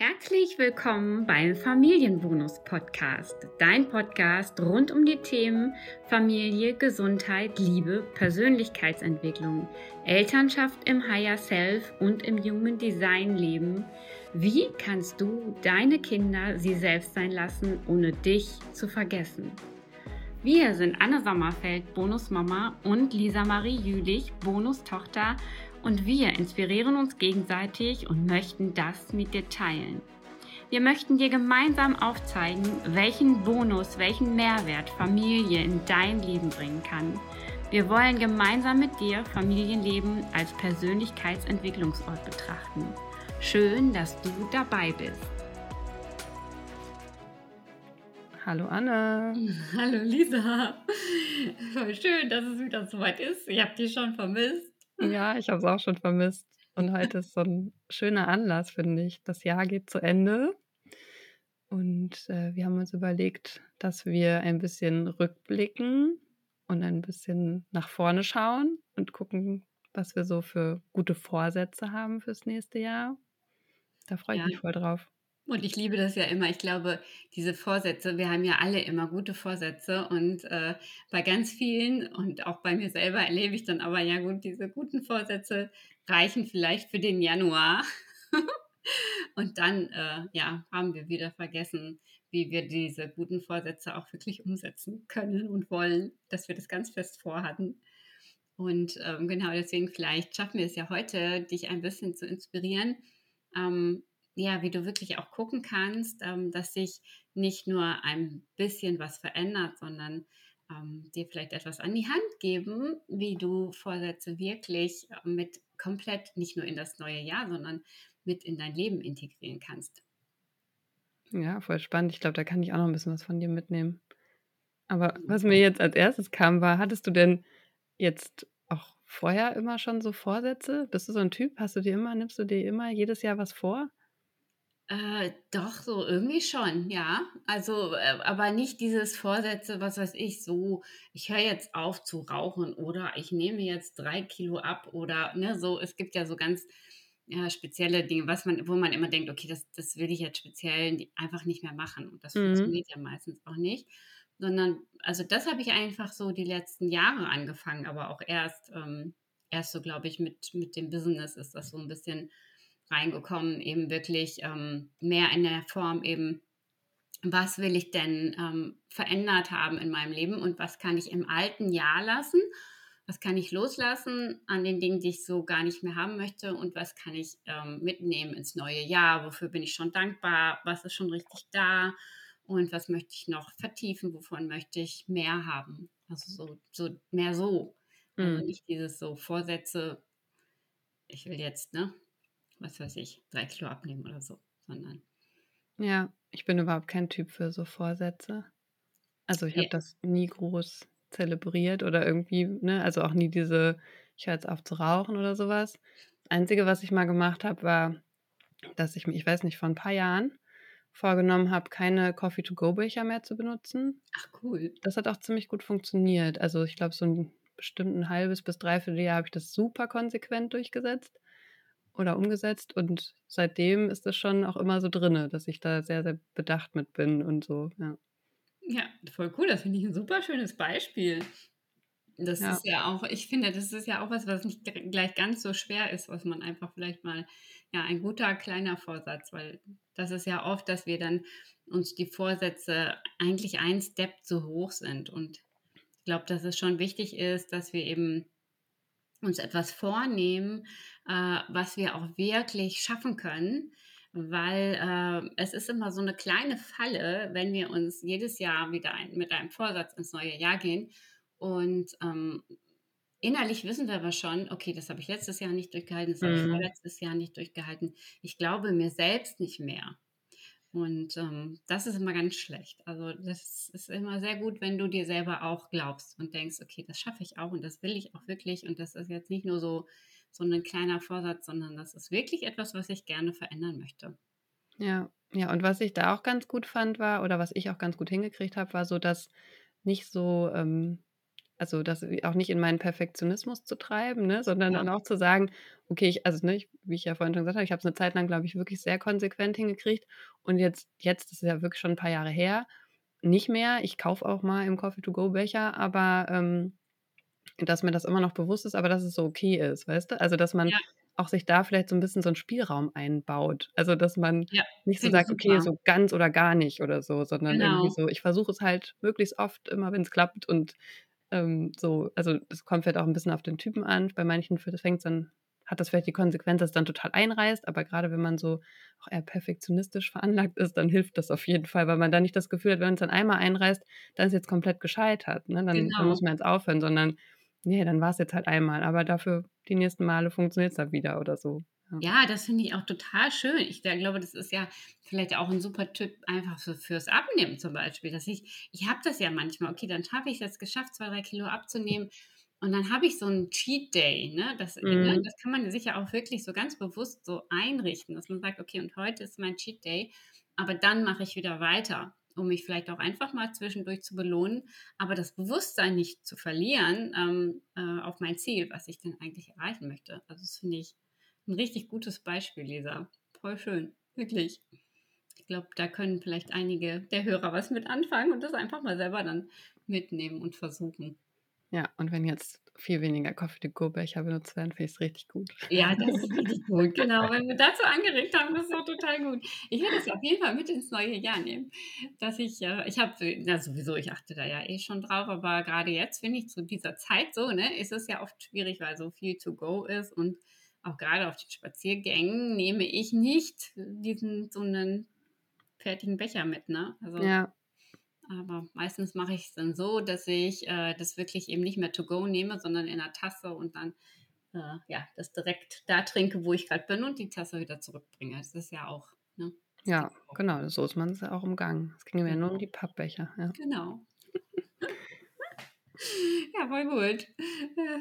Herzlich willkommen beim Familienbonus Podcast, dein Podcast rund um die Themen Familie, Gesundheit, Liebe, Persönlichkeitsentwicklung, Elternschaft im Higher Self und im Human Design Leben. Wie kannst du deine Kinder sie selbst sein lassen, ohne dich zu vergessen? Wir sind Anne Sommerfeld, Bonusmama und Lisa Marie Jülich, Bonustochter und wir inspirieren uns gegenseitig und möchten das mit dir teilen. Wir möchten dir gemeinsam aufzeigen, welchen Bonus, welchen Mehrwert Familie in dein Leben bringen kann. Wir wollen gemeinsam mit dir Familienleben als Persönlichkeitsentwicklungsort betrachten. Schön, dass du dabei bist. Hallo Anne. Hallo Lisa. Voll schön, dass es wieder soweit ist. Ich habe dich schon vermisst. Ja, ich habe es auch schon vermisst. Und heute ist so ein schöner Anlass, finde ich. Das Jahr geht zu Ende. Und äh, wir haben uns überlegt, dass wir ein bisschen rückblicken und ein bisschen nach vorne schauen und gucken, was wir so für gute Vorsätze haben fürs nächste Jahr. Da freue ich ja. mich voll drauf. Und ich liebe das ja immer. Ich glaube, diese Vorsätze, wir haben ja alle immer gute Vorsätze und äh, bei ganz vielen und auch bei mir selber erlebe ich dann aber, ja gut, diese guten Vorsätze reichen vielleicht für den Januar. und dann, äh, ja, haben wir wieder vergessen, wie wir diese guten Vorsätze auch wirklich umsetzen können und wollen, dass wir das ganz fest vorhatten. Und ähm, genau deswegen vielleicht schaffen wir es ja heute, dich ein bisschen zu inspirieren, ähm, ja, wie du wirklich auch gucken kannst, ähm, dass sich nicht nur ein bisschen was verändert, sondern ähm, dir vielleicht etwas an die Hand geben, wie du Vorsätze wirklich äh, mit komplett nicht nur in das neue Jahr, sondern mit in dein Leben integrieren kannst. Ja, voll spannend. Ich glaube, da kann ich auch noch ein bisschen was von dir mitnehmen. Aber was mir jetzt als erstes kam, war, hattest du denn jetzt auch vorher immer schon so Vorsätze? Bist du so ein Typ? Hast du dir immer, nimmst du dir immer jedes Jahr was vor? Äh, doch, so irgendwie schon, ja. Also, äh, aber nicht dieses Vorsätze, was weiß ich, so, ich höre jetzt auf zu rauchen oder ich nehme jetzt drei Kilo ab oder ne, so, es gibt ja so ganz ja, spezielle Dinge, was man, wo man immer denkt, okay, das, das will ich jetzt speziell einfach nicht mehr machen. Und das mhm. funktioniert ja meistens auch nicht. Sondern, also das habe ich einfach so die letzten Jahre angefangen, aber auch erst, ähm, erst so, glaube ich, mit, mit dem Business ist das so ein bisschen reingekommen, eben wirklich ähm, mehr in der Form eben, was will ich denn ähm, verändert haben in meinem Leben und was kann ich im alten Jahr lassen, was kann ich loslassen an den Dingen, die ich so gar nicht mehr haben möchte und was kann ich ähm, mitnehmen ins neue Jahr, wofür bin ich schon dankbar, was ist schon richtig da und was möchte ich noch vertiefen, wovon möchte ich mehr haben. Also so, so mehr so. Also mhm. nicht dieses so Vorsätze, ich will jetzt, ne, was weiß ich, drei Kilo abnehmen oder so, sondern. Ja, ich bin überhaupt kein Typ für so Vorsätze. Also ich ja. habe das nie groß zelebriert oder irgendwie, ne, also auch nie diese, ich höre jetzt auf zu rauchen oder sowas. Das Einzige, was ich mal gemacht habe, war, dass ich mir, ich weiß nicht, vor ein paar Jahren vorgenommen habe, keine Coffee-to-go-Becher mehr zu benutzen. Ach cool. Das hat auch ziemlich gut funktioniert. Also ich glaube, so ein bestimmten halbes bis dreiviertel Jahr habe ich das super konsequent durchgesetzt oder umgesetzt und seitdem ist es schon auch immer so drinne, dass ich da sehr, sehr bedacht mit bin und so, ja. Ja, voll cool. Das finde ich ein super schönes Beispiel. Das ja. ist ja auch, ich finde, das ist ja auch was, was nicht gleich ganz so schwer ist, was man einfach vielleicht mal, ja, ein guter kleiner Vorsatz, weil das ist ja oft, dass wir dann uns die Vorsätze eigentlich ein Step zu hoch sind. Und ich glaube, dass es schon wichtig ist, dass wir eben uns etwas vornehmen, äh, was wir auch wirklich schaffen können, weil äh, es ist immer so eine kleine Falle, wenn wir uns jedes Jahr wieder ein, mit einem Vorsatz ins neue Jahr gehen und ähm, innerlich wissen wir aber schon, okay, das habe ich letztes Jahr nicht durchgehalten, das habe ich mhm. vorletztes Jahr nicht durchgehalten. Ich glaube mir selbst nicht mehr. Und ähm, das ist immer ganz schlecht. Also das ist immer sehr gut, wenn du dir selber auch glaubst und denkst, okay, das schaffe ich auch und das will ich auch wirklich. Und das ist jetzt nicht nur so, so ein kleiner Vorsatz, sondern das ist wirklich etwas, was ich gerne verändern möchte. Ja, ja, und was ich da auch ganz gut fand war, oder was ich auch ganz gut hingekriegt habe, war so, dass nicht so ähm, also, das auch nicht in meinen Perfektionismus zu treiben, ne, sondern Ja. dann auch zu sagen: „Okay, ich“ also, ne, ich wie ich ja vorhin schon gesagt habe, ich habe es 'ne Zeit lang, glaube ich, wirklich sehr konsequent hingekriegt und jetzt jetzt ist es ja wirklich schon 'n paar Jahre her, nicht mehr. Ich kaufe auch mal im Coffee-to-go-Becher, aber, ähm, dass mir das immer noch bewusst ist, aber dass es so okay ist, weißt du? Also, dass man Ja. auch sich da vielleicht so 'n bisschen so 'n Spielraum einbaut. Also, dass man Ja, nicht so sagt: „Okay, so ganz oder gar nicht“ oder so, sondern irgendwie Genau. so ich versuche es halt möglichst oft immer, wenn's klappt und, ähm, so also, es kommt vielleicht auch 'n bisschen auf den Typen an. Bei manchen f fängt's dann hat das vielleicht die Konsequenz, dass es dann total einreißt, aber grade wenn man so auch eher perfektionistisch veranlagt ist, dann hilft das auf jeden Fall, weil man dann nicht das Gefühl hat, wenn man's dann einmal einreißt, dann ist jetzt komplett gescheitert, ne? Dann dann Genau. muss man jetzt aufhören, sondern ne, dann war's jetzt halt einmal, aber dafür die nächsten Male funktioniert's dann wieder oder so, ja. Das finde ich auch total schön. Ich da glaube, das ist ja vielleicht auch 'n super Tipp einfach so fürs Abnehmen zum Beispiel, dass ich ich habe das ja manchmal, okay, dann habe ich's jetzt geschafft, 2, 3 Kilo abzunehmen und dann habe ich so 'n Cheat Day, ne? Das ne, Mhm. das kann man sich ja auch wirklich so ganz bewusst so einrichten, dass man sagt: „Okay, und heute ist mein Cheat Day, aber dann mache ich wieder weiter“, um mich vielleicht auch einfach mal zwischendurch zu belohnen, aber das Bewusstsein nicht zu verlieren, ähm, äh, auf mein Ziel, was ich denn eigentlich erreichen möchte. Also, das finde ich 'n richtig gutes Beispiel, Lisa. Voll schön, wirklich. Ich glaube, da können vielleicht einige der Hörer was mit anfangen und das einfach mal selber dann mitnehmen und versuchen. Ja, und wenn jetzt viel weniger Coffee-to-go-Becher benutzt werden, finde ich's richtig gut. Ja, das ist richtig gut, genau. Wenn wir dazu angeregt haben, das ist doch total gut. Ich werde das auf jeden Fall mit ins neue Jahr nehmen, dass ich äh, ich habe ja, sowieso, ich achte da ja eh schon drauf, aber grade jetzt finde ich zu dieser Zeit so, ne, ist es ja oft schwierig, weil so viel to go ist und auch grade auf den Spaziergängen nehme ich nicht diesen so 'nen fertigen Becher mit, ne? Also Ja. aber meistens mache ich's dann so, dass ich, äh, das wirklich eben nicht mehr to go nehme, sondern in 'ner Tasse und dann, äh, ja, das direkt da trinke, wo ich grad bin und die Tasse wieder zurückbringe. Das ist ja auch, ne? Ja, genau, so ist man's ja auch umgangen. Es ging mir ja nur um Genau. die Pappbecher, ja. Genau. Ja, voll gut.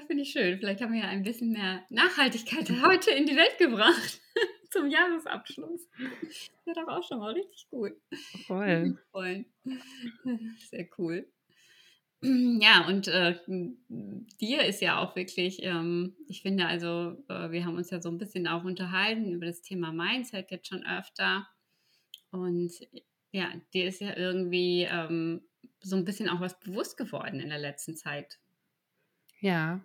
Finde ich schön. Vielleicht haben wir ja ein bisschen mehr Nachhaltigkeit heute in die Welt gebracht zum Jahresabschluss. Wäre doch auch schon mal richtig gut. Voll. freuen. Sehr cool. Ja, und, äh, dir ist ja auch wirklich, ähm ich finde also, äh, wir haben uns ja so 'n bisschen auch unterhalten über das Thema Mindset jetzt schon öfter und ja, dir ist ja irgendwie, ähm, so 'n bisschen auch was bewusst geworden in der letzten Zeit. Ja,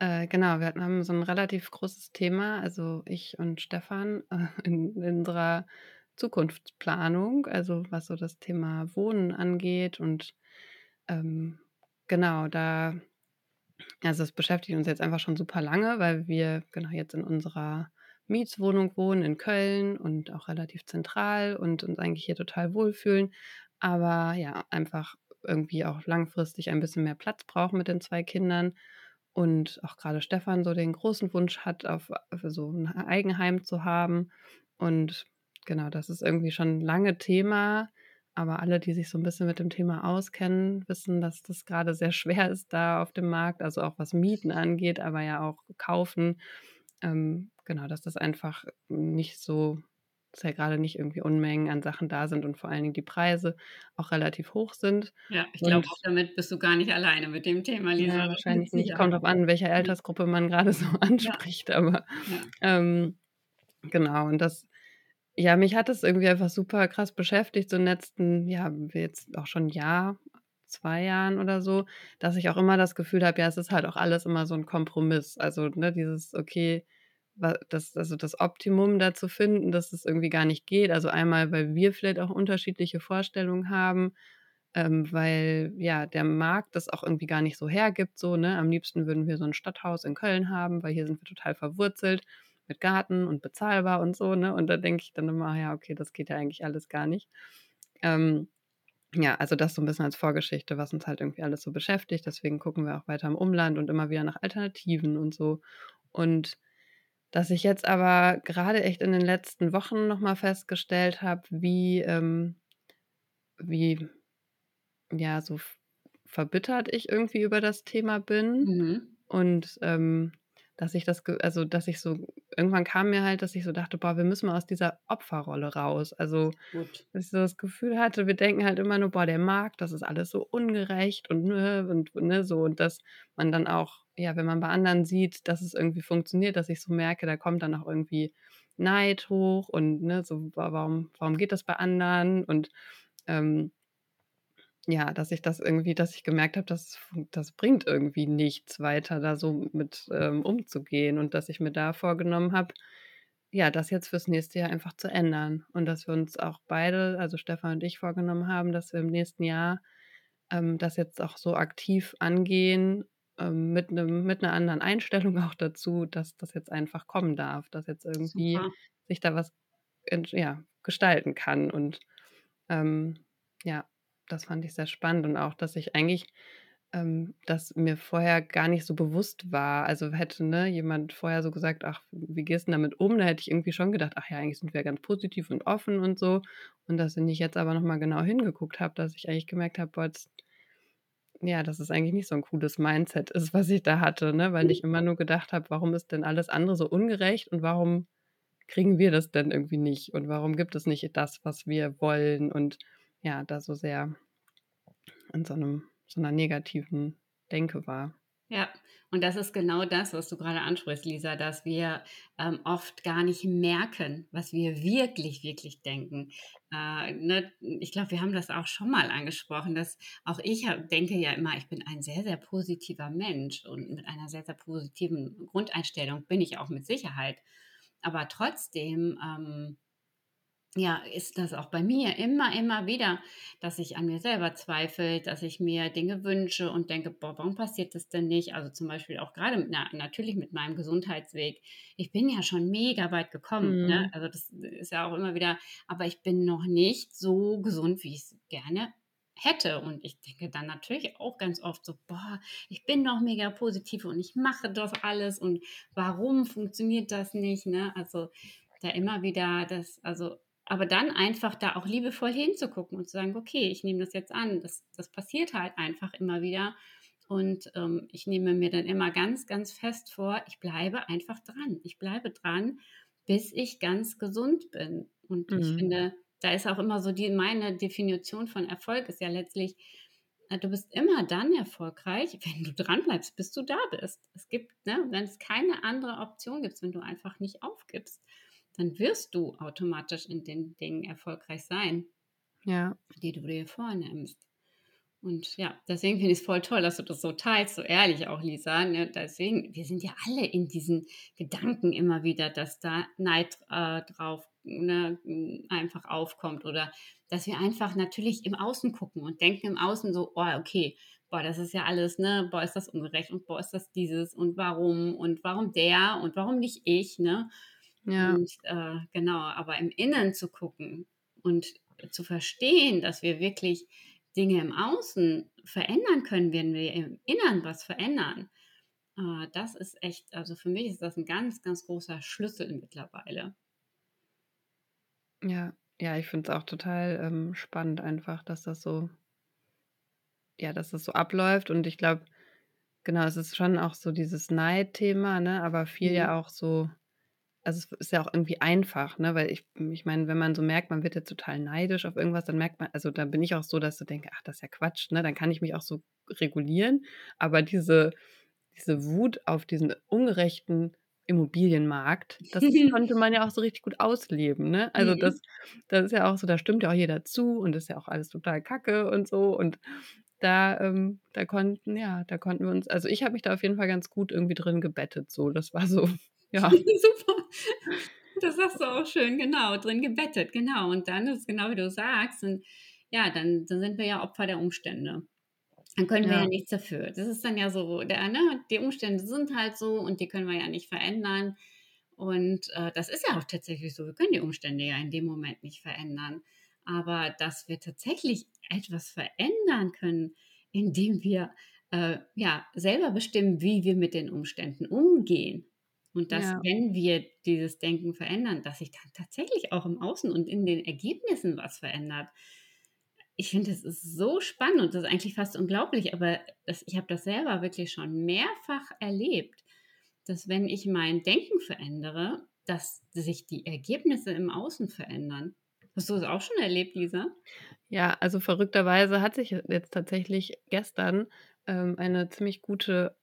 äh, genau, wir hatten haben so 'n relativ großes Thema, also, ich und Stefan, äh, in in unserer Zukunftsplanung, also, was so das Thema Wohnen angeht und, ähm, genau, da also, es beschäftigt uns jetzt einfach schon super lange, weil wir, genau, jetzt in unserer Mietswohnung wohnen in Köln und auch relativ zentral und uns eigentlich hier total wohlfühlen, aber ja, einfach irgendwie auch langfristig ein bisschen mehr Platz brauchen mit den 2 Kindern. Und auch grade Stefan so den großen Wunsch hat, auf so 'n Eigenheim zu haben. Und genau, das ist irgendwie schon lange Thema, aber alle, die sich so 'n bisschen mit dem Thema auskennen, wissen, dass das grade sehr schwer ist da auf dem Markt, also, auch was Mieten angeht, aber ja auch kaufen. Ähm, genau, dass das einfach nicht so dass ja grade nicht irgendwie Unmengen an Sachen da sind und vor allen Dingen die Preise auch relativ hoch sind Ja, ich glaube damit bist du gar nicht alleine mit dem Thema, Lisa, Ja, wahrscheinlich nicht. Kommt drauf an, welcher Ja. Altersgruppe man grade so Ja. anspricht, aber, Ja. ähm, genau und das ja, mich hat das irgendwie einfach super krass beschäftigt, so in letzten ja, jetzt auch schon 'n Jahr, 2 Jahren oder so, dass ich auch immer das Gefühl habe, ja, es ist halt auch alles immer so 'n Kompromiss. Also, ne, dieses okay, das also, das Optimum da zu finden, dass es irgendwie gar nicht geht. Also, einmal, weil wir vielleicht auch unterschiedliche Vorstellungen haben, ähm, weil, ja, der Markt das auch irgendwie gar nicht so hergibt so, ne? Am liebsten würden wir so 'n Stadthaus in Köln haben, weil hier sind wir total verwurzelt mit Garten und bezahlbar und so, ne? Und da denke ich dann immer: „Ja, okay, das geht ja eigentlich alles gar nicht.“ Ähm, ja, also, das so 'n bisschen als Vorgeschichte, was uns halt irgendwie alles so beschäftigt. Deswegen gucken wir auch weiter im Umland und immer wieder nach Alternativen und so. Und dass ich jetzt aber grade echt in den letzten Wochen noch mal festgestellt habe, wie, ähm wie, ja, so verbittert ich irgendwie über das Thema bin Mhm. und, ähm, dass ich das also, dass ich so irgendwann kam mir halt, dass ich so dachte: „Boah, wir müssen mal aus dieser Opferrolle raus.“ Also, Gut. dass ich so das Gefühl hatte, wir denken halt immer nur: „Boah, der Markt, das ist alles so ungerecht und, ne, und ne, so.“ Und dass man dann auch, ja, wenn man bei anderen sieht, dass es irgendwie funktioniert, dass ich so merke, da kommt dann auch irgendwie Neid hoch und, ne, so: „Wa warum warum geht das bei anderen?“ Und, ähm ja, dass ich das irgendwie dass ich gemerkt habe, das fun das bringt irgendwie nichts weiter, da so mit, ähm, umzugehen und dass ich mir da vorgenommen habe, ja, das jetzt fürs nächste Jahr einfach zu ändern und dass wir uns auch beide, also Stefan und ich, vorgenommen haben, dass wir im nächsten Jahr, ähm, das jetzt auch so aktiv angehen, ähm, mit 'nem mit 'ner anderen Einstellung auch dazu, dass das jetzt einfach kommen darf, dass jetzt irgendwie Super. sich da was ja, gestalten kann und, ähm, ja, das fand ich sehr spannend und auch, dass ich eigentlich ähm, dass mir vorher gar nicht so bewusst war. Also, hätte, ne, jemand vorher so gesagt: „Ach, wie gehst 'n damit um?“ Da hätte ich irgendwie schon gedacht: „Ach ja, eigentlich sind wir ganz positiv und offen und so.“ Und dass wenn ich jetzt aber noch mal genau hingeguckt habe, dass ich eigentlich gemerkt habe: „Boah, jetzt“ ja, dass es eigentlich nicht so 'n cooles Mindset ist, was ich da hatte, ne, weil ich immer nur gedacht habe: „Warum ist denn alles andere so ungerecht und warum kriegen wir das denn irgendwie nicht und warum gibt es nicht das, was wir wollen?“ Und ja, da so sehr in so 'nem so 'ner negativen Denke war. Ja, und das ist genau das, was du grade ansprichst, Lisa, dass wir, ähm, oft gar nicht merken, was wir wirklich, wirklich denken. Äh, ne, ich glaube, wir haben das auch schon mal angesprochen, dass auch ich ha denke ja immer, ich bin ein sehr, sehr positiver Mensch und mit einer sehr, sehr positiven Grundeinstellung bin ich auch mit Sicherheit. Aber trotzdem, ähm ja, ist das auch bei mir immer, immer wieder, dass ich an mir selber zweifle, dass ich mir Dinge wünsche und denke: „Boah, warum passiert das denn nicht?“ Also, zum Beispiel auch grade mit 'ner natürlich mit meinem Gesundheitsweg. Ich bin ja schon mega weit gekommen, ne? Mhm. Also, das ist ja auch immer wieder aber ich bin noch nicht so gesund, wie ich's gerne hätte. Und ich denke dann natürlich auch ganz oft so: „Boah, ich bin doch mega positiv und ich mache doch alles und warum funktioniert das nicht?“ Ne? Also, da immer wieder das also aber dann einfach da auch liebevoll hinzugucken und zu sagen: „Okay, ich nehme das jetzt an. Das das passiert halt einfach immer wieder.“ Und, ähm, ich nehme mir dann immer ganz, ganz fest vor, ich bleibe einfach dran. Ich bleibe dran, bis ich ganz gesund bin. Und ich Mhm. finde, da ist auch immer so die meine Definition von Erfolg ist ja letztlich, äh, du bist immer dann erfolgreich, wenn du dranbleibst, bis du da bist. Es gibt ne, wenn es keine andere Option gibt, wenn du einfach nicht aufgibst, dann wirst du automatisch in den Dingen erfolgreich sein Ja. die du dir vornimmst. Und ja, deswegen finde ich's voll toll, dass du das so teilst, so ehrlich auch, Lisa, ne? Deswegen wir sind ja alle in diesen Gedanken immer wieder, dass da Neid, äh, drauf, ne, einfach aufkommt oder dass wir einfach natürlich im Außen gucken und denken im Außen so: „Oh, okay, boah, das ist ja alles, ne boah, ist das ungerecht und boah, ist das dieses und warum und warum der und warum nicht ich“, ne? Ja. Und, äh, genau, aber im Innen zu gucken und zu verstehen, dass wir wirklich Dinge im Außen verändern können, wenn wir im Inneren was verändern. Äh, das ist echt also, für mich ist das 'n ganz, ganz großer Schlüssel mittlerweile. Ja, ja, ich finde es auch total, ähm, spannend einfach, dass das so ja, dass das so abläuft und ich glaube genau, es ist schon auch so dieses Neidthema, ne, aber viel Mhm. ja auch so also, es ist ja auch irgendwie einfach, ne, weil ich ich meine, wenn man so merkt, man wird jetzt total neidisch auf irgendwas, dann merkt man also, dann bin ich auch so, dass so denke: „Ach, das ist ja Quatsch“, ne? Dann kann ich mich auch so regulieren, aber diese diese Wut auf diesen ungerechten Immobilienmarkt, das konnte man ja auch so richtig gut ausleben, ne? Also, Mhm. das das ist ja auch so, da stimmt ja auch jeder zu und das ist ja auch alles total Kacke und so und da ähm, da konnten ja, da konnten wir uns also, ich habe mich da auf jeden Fall ganz gut irgendwie drin gebettet so. Das war so, ja. Super. Das sagst du auch schön, genau, drin gebettet, genau. Und dann ist es genau wie du sagst und ja, dann dann sind wir ja Opfer der Umstände. Dann können wir ja Ja. nichts dafür. Das ist dann ja so der ne, die Umstände sind halt so und die können wir ja nicht verändern. Und, äh, das ist ja auch tatsächlich so. Wir können die Umstände ja in dem Moment nicht verändern. Aber dass wir tatsächlich etwas verändern können, indem wir, äh, ja, selber bestimmen, wie wir mit den Umständen umgehen. Und dass, Ja. wenn wir dieses Denken verändern, dass sich dann tatsächlich auch im Außen und in den Ergebnissen was verändert. Ich finde, das ist so spannend und das ist eigentlich fast unglaublich, aber das ich habe das selber wirklich schon mehrfach erlebt, dass wenn ich mein Denken verändere, dass sich die Ergebnisse im Außen verändern. Hast du das auch schon erlebt, Lisa? Ja, also verrückterweise hat sich jetzt tatsächlich gestern ähm, eine ziemlich gute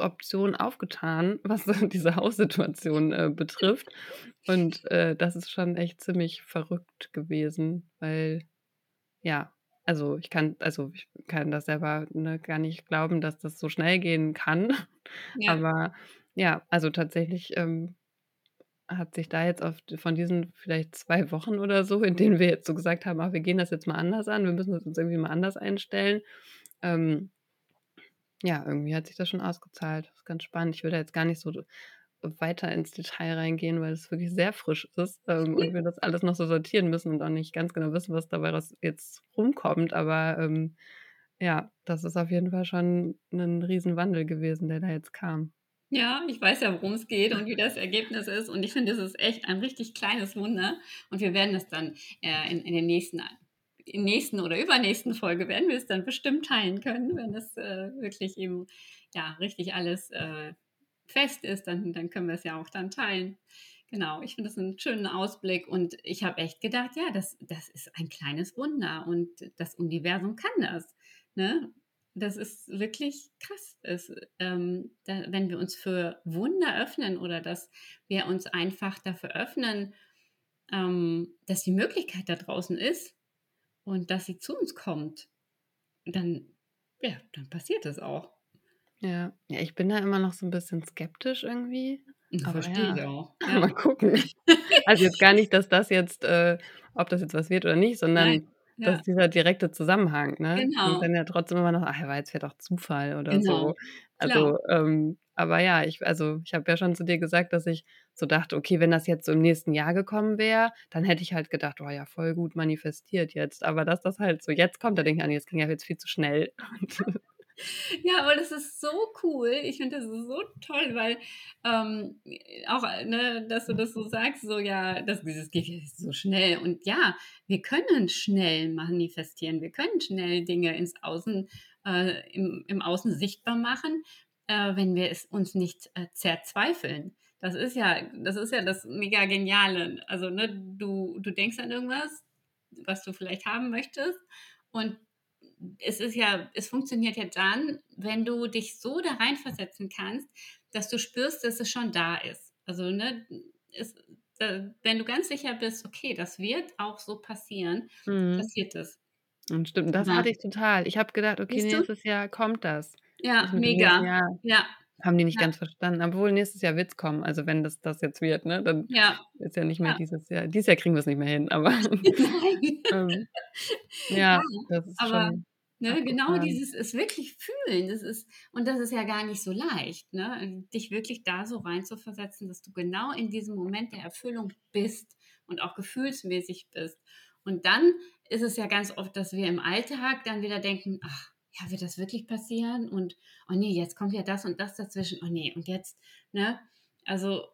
Option aufgetan, was diese Haussituation äh, betrifft. Und äh, das ist schon echt ziemlich verrückt gewesen, weil ja, also ich kann, also ich kann das selber ne, gar nicht glauben, dass das so schnell gehen kann. Ja. Aber ja, also tatsächlich ähm, hat sich da jetzt auf, von diesen vielleicht zwei Wochen oder so, in denen wir jetzt so gesagt haben, ach, wir gehen das jetzt mal anders an, wir müssen uns irgendwie mal anders einstellen, ähm, ja, irgendwie hat sich das schon ausgezahlt. Das ist ganz spannend. Ich will da jetzt gar nicht so weiter ins Detail reingehen, weil es wirklich sehr frisch ist ähm, und wir das alles noch so sortieren müssen und auch nicht ganz genau wissen, was dabei jetzt rumkommt. Aber ähm, ja, das ist auf jeden Fall schon ein Riesenwandel gewesen, der da jetzt kam. Ja, ich weiß ja, worum es geht und wie das Ergebnis ist. Und ich finde, es ist echt ein richtig kleines Wunder. Und wir werden das dann äh, in, in den nächsten in nächsten oder übernächsten Folge werden wir es dann bestimmt teilen können, wenn es äh, wirklich eben ja richtig alles äh, fest ist, dann, dann können wir es ja auch dann teilen. Genau, ich finde das einen schönen Ausblick und ich habe echt gedacht, ja, das, das ist ein kleines Wunder und das Universum kann das. Ne? Das ist wirklich krass. Es, ähm, da, wenn wir uns für Wunder öffnen oder dass wir uns einfach dafür öffnen, ähm, dass die Möglichkeit da draußen ist und dass sie zu uns kommt, dann, ja, dann passiert das auch. Ja. Ja, ich bin da immer noch so ein bisschen skeptisch irgendwie. Aber Verstehe ich ja, auch. mal Ja. gucken. Also, jetzt gar nicht, dass das jetzt äh, ob das jetzt was wird oder nicht, Nein, sondern dass ja, dieser direkte Zusammenhang, ne? Genau, dann ja trotzdem immer noch: „Ach, war jetzt vielleicht auch Zufall oder genau, so.“ klar. Also, ähm, aber ja, ich also, ich habe ja schon zu dir gesagt, dass ich so dachte: „Okay, wenn das jetzt so im nächsten Jahr gekommen wäre, dann hätte ich halt gedacht: ‚Oh ja, voll gut manifestiert jetzt.‘“ Aber dass das halt so jetzt kommt, da denke ich: „Ah ne, das ging ja jetzt viel zu schnell.“ Und Ja, aber das ist so cool. Ich finde das so toll, weil ähm, auch, ne, dass du das so sagst, so ja, das, dieses geht so schnell. Und ja, wir können schnell manifestieren, wir können schnell Dinge ins Außen, äh, im, im Außen sichtbar machen, äh, wenn wir es uns nicht äh, zerzweifeln. Das ist ja, das ist ja das mega Geniale. Also, ne, du, du denkst an irgendwas, was du vielleicht haben möchtest. Und es ist ja, es funktioniert ja dann, wenn du dich so da reinversetzen kannst, dass du spürst, dass es schon da ist. Also, ne, es, wenn du ganz sicher bist, okay, das wird auch so passieren, Mhm. passiert es. Und stimmt, das Aber hatte ich total. Ich habe gedacht: „Okay, nächstes Jahr kommt das.“ Ja, mega. Jahr Ja, haben die nicht ja, ganz verstanden. Obwohl nächstes Jahr wird's kommen. Also, wenn das das jetzt wird, ne, dann ja, ist ja nicht mehr ja. dieses Jahr. Dieses Jahr kriegen wir's nicht mehr hin, aber, ähm, Ja, ja, das ist aber, schon ne, genau dieses es wirklich fühlen, das ist und das ist ja gar nicht so leicht, ne? Dich wirklich da so reinzuversetzen, dass du genau in diesem Moment der Erfüllung bist und auch gefühlsmäßig bist. Und dann ist es ja ganz oft, dass wir im Alltag dann wieder denken: „Ach, ja, wird das wirklich passieren? Und oh ne, jetzt kommt ja das und das dazwischen. Oh ne, und jetzt“, ne? Also,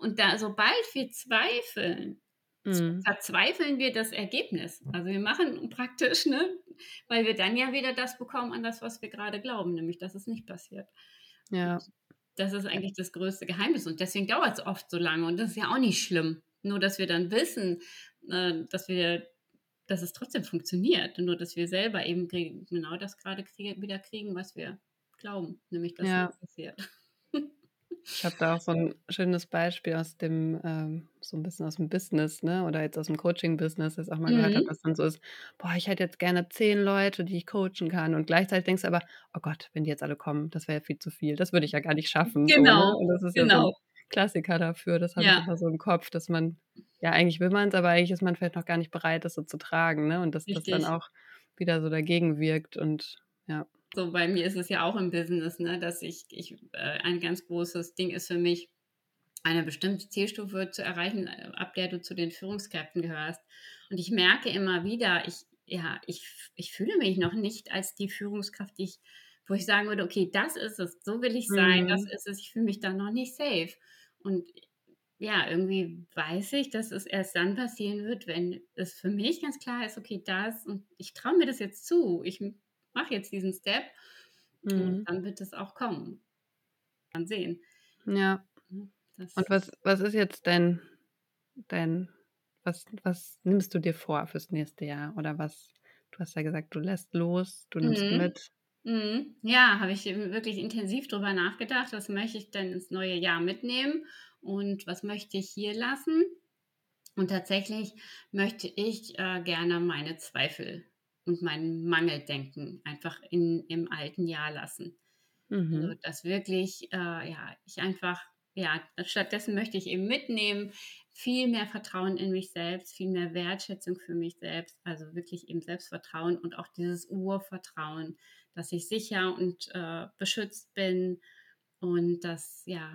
und da sobald wir zweifeln Mhm. verzweifeln wir das Ergebnis. Also wir machen praktisch, ne, weil wir dann ja wieder das bekommen an das, was wir gerade glauben, nämlich dass es nicht passiert. Und Ja. das ist eigentlich das größte Geheimnis und deswegen dauert es oft so lange und das ist ja auch nicht schlimm. Nur dass wir dann wissen, äh, dass wir dass es trotzdem funktioniert, nur dass wir selber eben kriegen, genau das gerade krie wieder kriegen, was wir glauben, nämlich dass es Ja. nicht passiert. Ich habe da auch so 'n schönes Beispiel aus dem ähm, so 'n bisschen aus'm Business, ne, oder jetzt aus'm Coaching-Business, das ich auch mal gehört habe, Mhm. was dann so ist: „Boah, ich hätte jetzt gerne 10 Leute, die ich coachen kann.“ Und gleichzeitig denkst du aber: „Oh Gott, wenn die jetzt alle kommen, das wäre ja viel zu viel. Das würde ich ja gar nicht schaffen“, so, ne? Genau, Und das ist ja so 'n genau. Klassiker dafür. Das habe ich Ja, immer so im Kopf, dass man ja, eigentlich will man's, aber eigentlich ist man vielleicht noch gar nicht bereit, das so zu tragen, ne? Und dass das dann richtig. auch wieder so dagegen wirkt und ja. So, bei mir ist es ja auch im Business, ne, dass ich ich äh, ein ganz großes Ding ist für mich, eine bestimmte Zielstufe zu erreichen, äh, ab der du zu den Führungskräften gehörst. Und ich merke immer wieder, ich ja, ich ich fühle mich noch nicht als die Führungskraft, die ich wo ich sagen würde: „Okay, das ist es, so will ich sein, das Mhm. ist es.“ Ich fühle mich da noch nicht safe. Und ja, irgendwie weiß ich, dass es erst dann passieren wird, wenn es für mich ganz klar ist: „Okay, das und ich traue mir das jetzt zu. Ich m mache jetzt diesen Step und Mhm. dann wird es auch kommen. Mal sehen. Ja. Ne, das Und was was ist jetzt dein dein was was nimmst du dir vor fürs nächste Jahr? Oder was du hast ja gesagt, du lässt los, du nimmst Mhm. mit. Mhm. Ja, habe ich wirklich intensiv drüber nachgedacht. Was möchte ich denn ins neue Jahr mitnehmen und was möchte ich hier lassen? Und tatsächlich möchte ich, äh, gerne meine Zweifel und mein Mangeldenken einfach in im alten Jahr lassen. Also, Mhm. dass wirklich, äh, ja, ich einfach ja, stattdessen möchte ich eben mitnehmen, viel mehr Vertrauen in mich selbst, viel mehr Wertschätzung für mich selbst, also wirklich eben Selbstvertrauen und auch dieses Urvertrauen, dass ich sicher und, äh, beschützt bin und dass ja,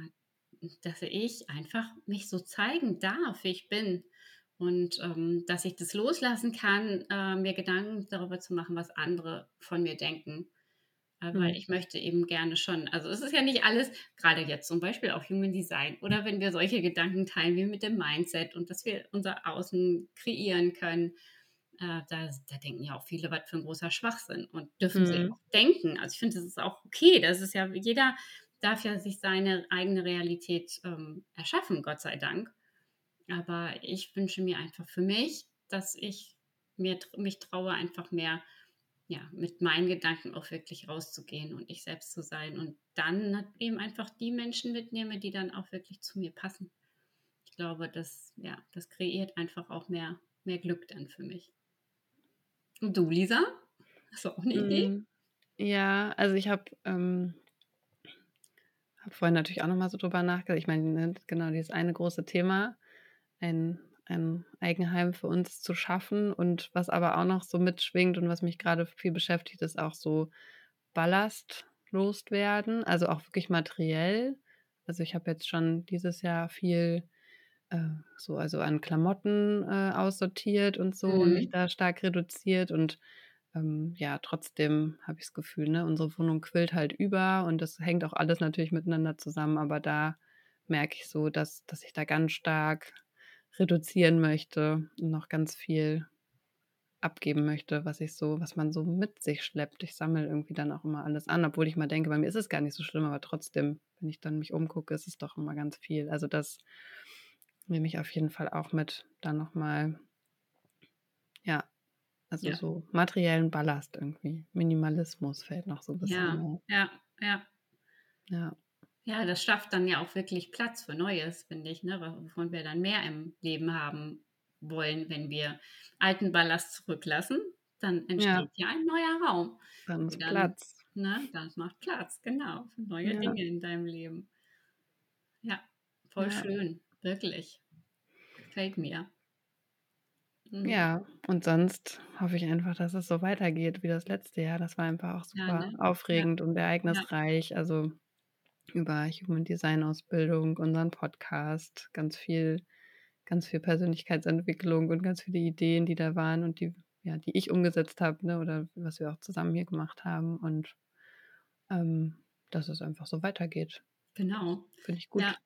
dass ich einfach mich so zeigen darf, wie ich bin und, ähm, dass ich das loslassen kann, äh, mir Gedanken darüber zu machen, was andere von mir denken. Äh, weil Mhm. ich möchte eben gerne schon also, es ist ja nicht alles grade jetzt zum Beispiel auch Human Design oder wenn wir solche Gedanken teilen wie mit dem Mindset und dass wir unser Außen kreieren können, äh, da da denken ja auch viele, was für 'n großer Schwachsinn und dürfen sie Mhm. auch denken. Also, ich finde, das ist auch okay. Das ist ja jeder darf ja sich seine eigene Realität, ähm, erschaffen, Gott sei Dank. Aber ich wünsche mir einfach für mich, dass ich mir mich traue, einfach mehr, ja, mit meinen Gedanken auch wirklich rauszugehen und ich selbst zu sein und dann eben einfach die Menschen mitnehme, die dann auch wirklich zu mir passen. Ich glaube, das ja, das kreiert einfach auch mehr mehr Glück dann für mich. Und du, Lisa? Hast du auch 'ne Idee? Hm, ja, also, ich habe, ähm habe vorhin natürlich auch noch mal so drüber nachgedacht. Ich meine, ne, genau dieses eine große Thema, ein ein Eigenheim für uns zu schaffen und was aber auch noch so mitschwingt und was mich grade viel beschäftigt, ist auch so Ballast loswerden, also, auch wirklich materiell. Also, ich habe jetzt schon dieses Jahr viel, äh, so also, an Klamotten, äh, aussortiert und so und mich Mhm. da stark reduziert und, ähm, ja, trotzdem habe ich das Gefühl, ne, unsere Wohnung quillt halt über und das hängt auch alles natürlich miteinander zusammen, aber da merke ich so, dass dass ich da ganz stark reduzieren möchte und noch ganz viel abgeben möchte, was ich so was man so mit sich schleppt. Ich sammle irgendwie dann auch immer alles an, obwohl ich mal denke, bei mir ist es gar nicht so schlimm, aber trotzdem, wenn ich dann mich umgucke, ist es doch immer ganz viel. Also, das nehme ich auf jeden Fall auch mit, dann noch mal ja, also, Ja. so materiellen Ballast irgendwie. Minimalismus fällt noch so 'n bisschen Ja, ja, ja. Ja. Ja, das schafft dann ja auch wirklich Platz für Neues, finde ich, ne, wovon wir dann mehr im Leben haben wollen. Wenn wir alten Ballast zurücklassen, dann Ja. entsteht ja ein neuer Raum, Dann ist dann Platz. ne, das macht Platz, genau, für neue Ja. Dinge in deinem Leben. Ja, voll Ja. schön, wirklich. Gefällt mir. Mhm. Ja, und sonst hoffe ich einfach, dass es so weitergeht wie das letzte Jahr. Das war einfach auch Ja, super ne? Ja. aufregend und Ja. ereignisreich. Also, über Human-Design-Ausbildung, unseren Podcast, ganz viel ganz viel Persönlichkeitsentwicklung und ganz viele Ideen, die da waren und die ja, die ich umgesetzt habe, ne, oder was wir auch zusammen hier gemacht haben und, ähm, dass es einfach so weitergeht. Genau. finde ich Ja. gut.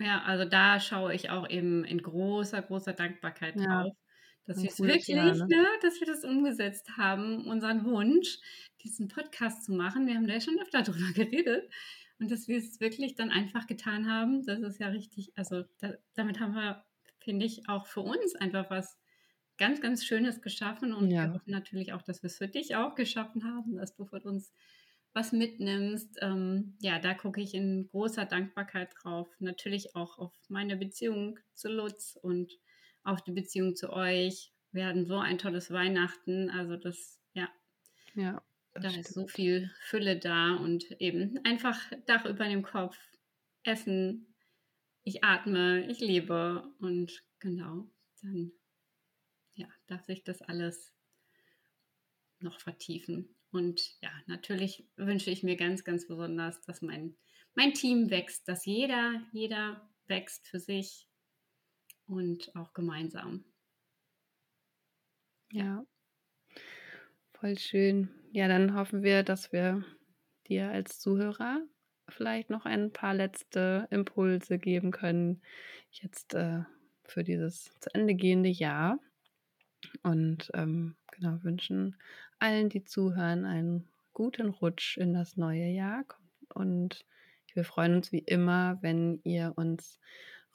Ja, also, da schaue ich auch eben in großer, großer Dankbarkeit Ja, drauf, dass wir's cooles Jahr, wirklich ne? ne, dass wir das umgesetzt haben, unseren Wunsch, diesen Podcast zu machen. Wir haben da ja schon öfter drüber geredet und dass wir's wirklich dann einfach getan haben. Das ist ja richtig also, da damit haben wir, finde ich, auch für uns einfach was ganz, ganz Schönes geschaffen und wir Ja. hoffen natürlich auch, dass wir's für dich auch geschaffen haben, dass du von uns was mitnimmst. Ähm, ja, da gucke ich in großer Dankbarkeit drauf. Natürlich auch auf meine Beziehung zu Lutz und auf die Beziehung zu euch. Wir hatten so ein tolles Weihnachten, also, das ja Ja, da ist so viel Fülle da und eben einfach Dach über dem Kopf, Essen, ich atme, ich lebe und genau, dann ja, darf sich das alles noch vertiefen. Und ja, natürlich wünsche ich mir ganz, ganz besonders, dass mein mein Team wächst, dass jeder jeder wächst für sich und auch gemeinsam. Ja. Ja. Voll schön. Ja, dann hoffen wir, dass wir dir als Zuhörer vielleicht noch ein paar letzte Impulse geben können jetzt, äh, für dieses zu Ende gehende Jahr. Und, ähm, genau, wünschen allen, die zuhören, einen guten Rutsch in das neue Jahr. Und Wir freuen uns wie immer, wenn ihr uns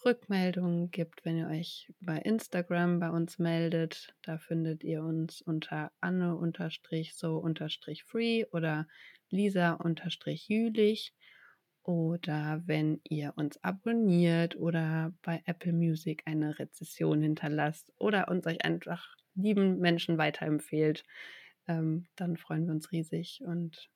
Rückmeldungen gibt, wenn ihr euch bei Instagram bei uns meldet. Da findet ihr uns unter anne-so-free oder lisa-jülich. Oder wenn ihr uns abonniert oder bei Apple Music eine Rezession hinterlasst oder uns euch einfach lieben Menschen weiterempfehlt, ähm, dann freuen wir uns riesig. Und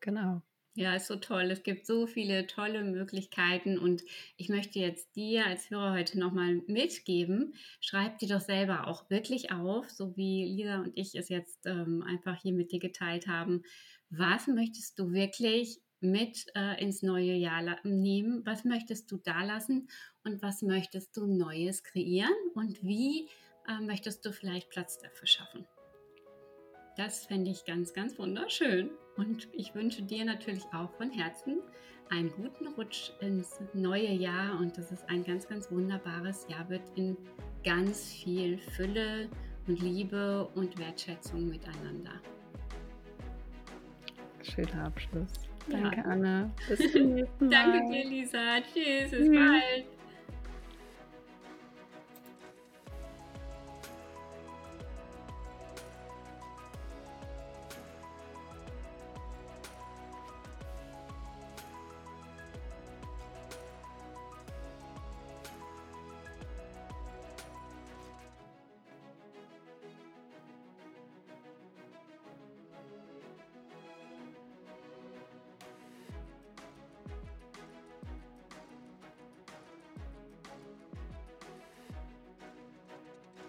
genau. Ja, ist so toll. Es gibt so viele tolle Möglichkeiten und ich möchte jetzt dir als Hörer heute nochmal mitgeben, schreib dir doch selber auch wirklich auf, so wie Lisa und ich es jetzt ähm, einfach hier mit dir geteilt haben. Was möchtest du wirklich mit äh, ins neue Jahr nehmen? Was möchtest du da lassen und was möchtest du Neues kreieren und wie äh, möchtest du vielleicht Platz dafür schaffen? Das fände ich ganz, ganz wunderschön. Und ich wünsche dir natürlich auch von Herzen einen guten Rutsch ins neue Jahr und dass es ein ganz, ganz wunderbares Jahr wird in ganz viel Fülle und Liebe und Wertschätzung miteinander. Schöner Abschluss. Danke, ja. Anna. Bis zum nächsten Mal. Danke dir, Lisa. Tschüss. Bis bald.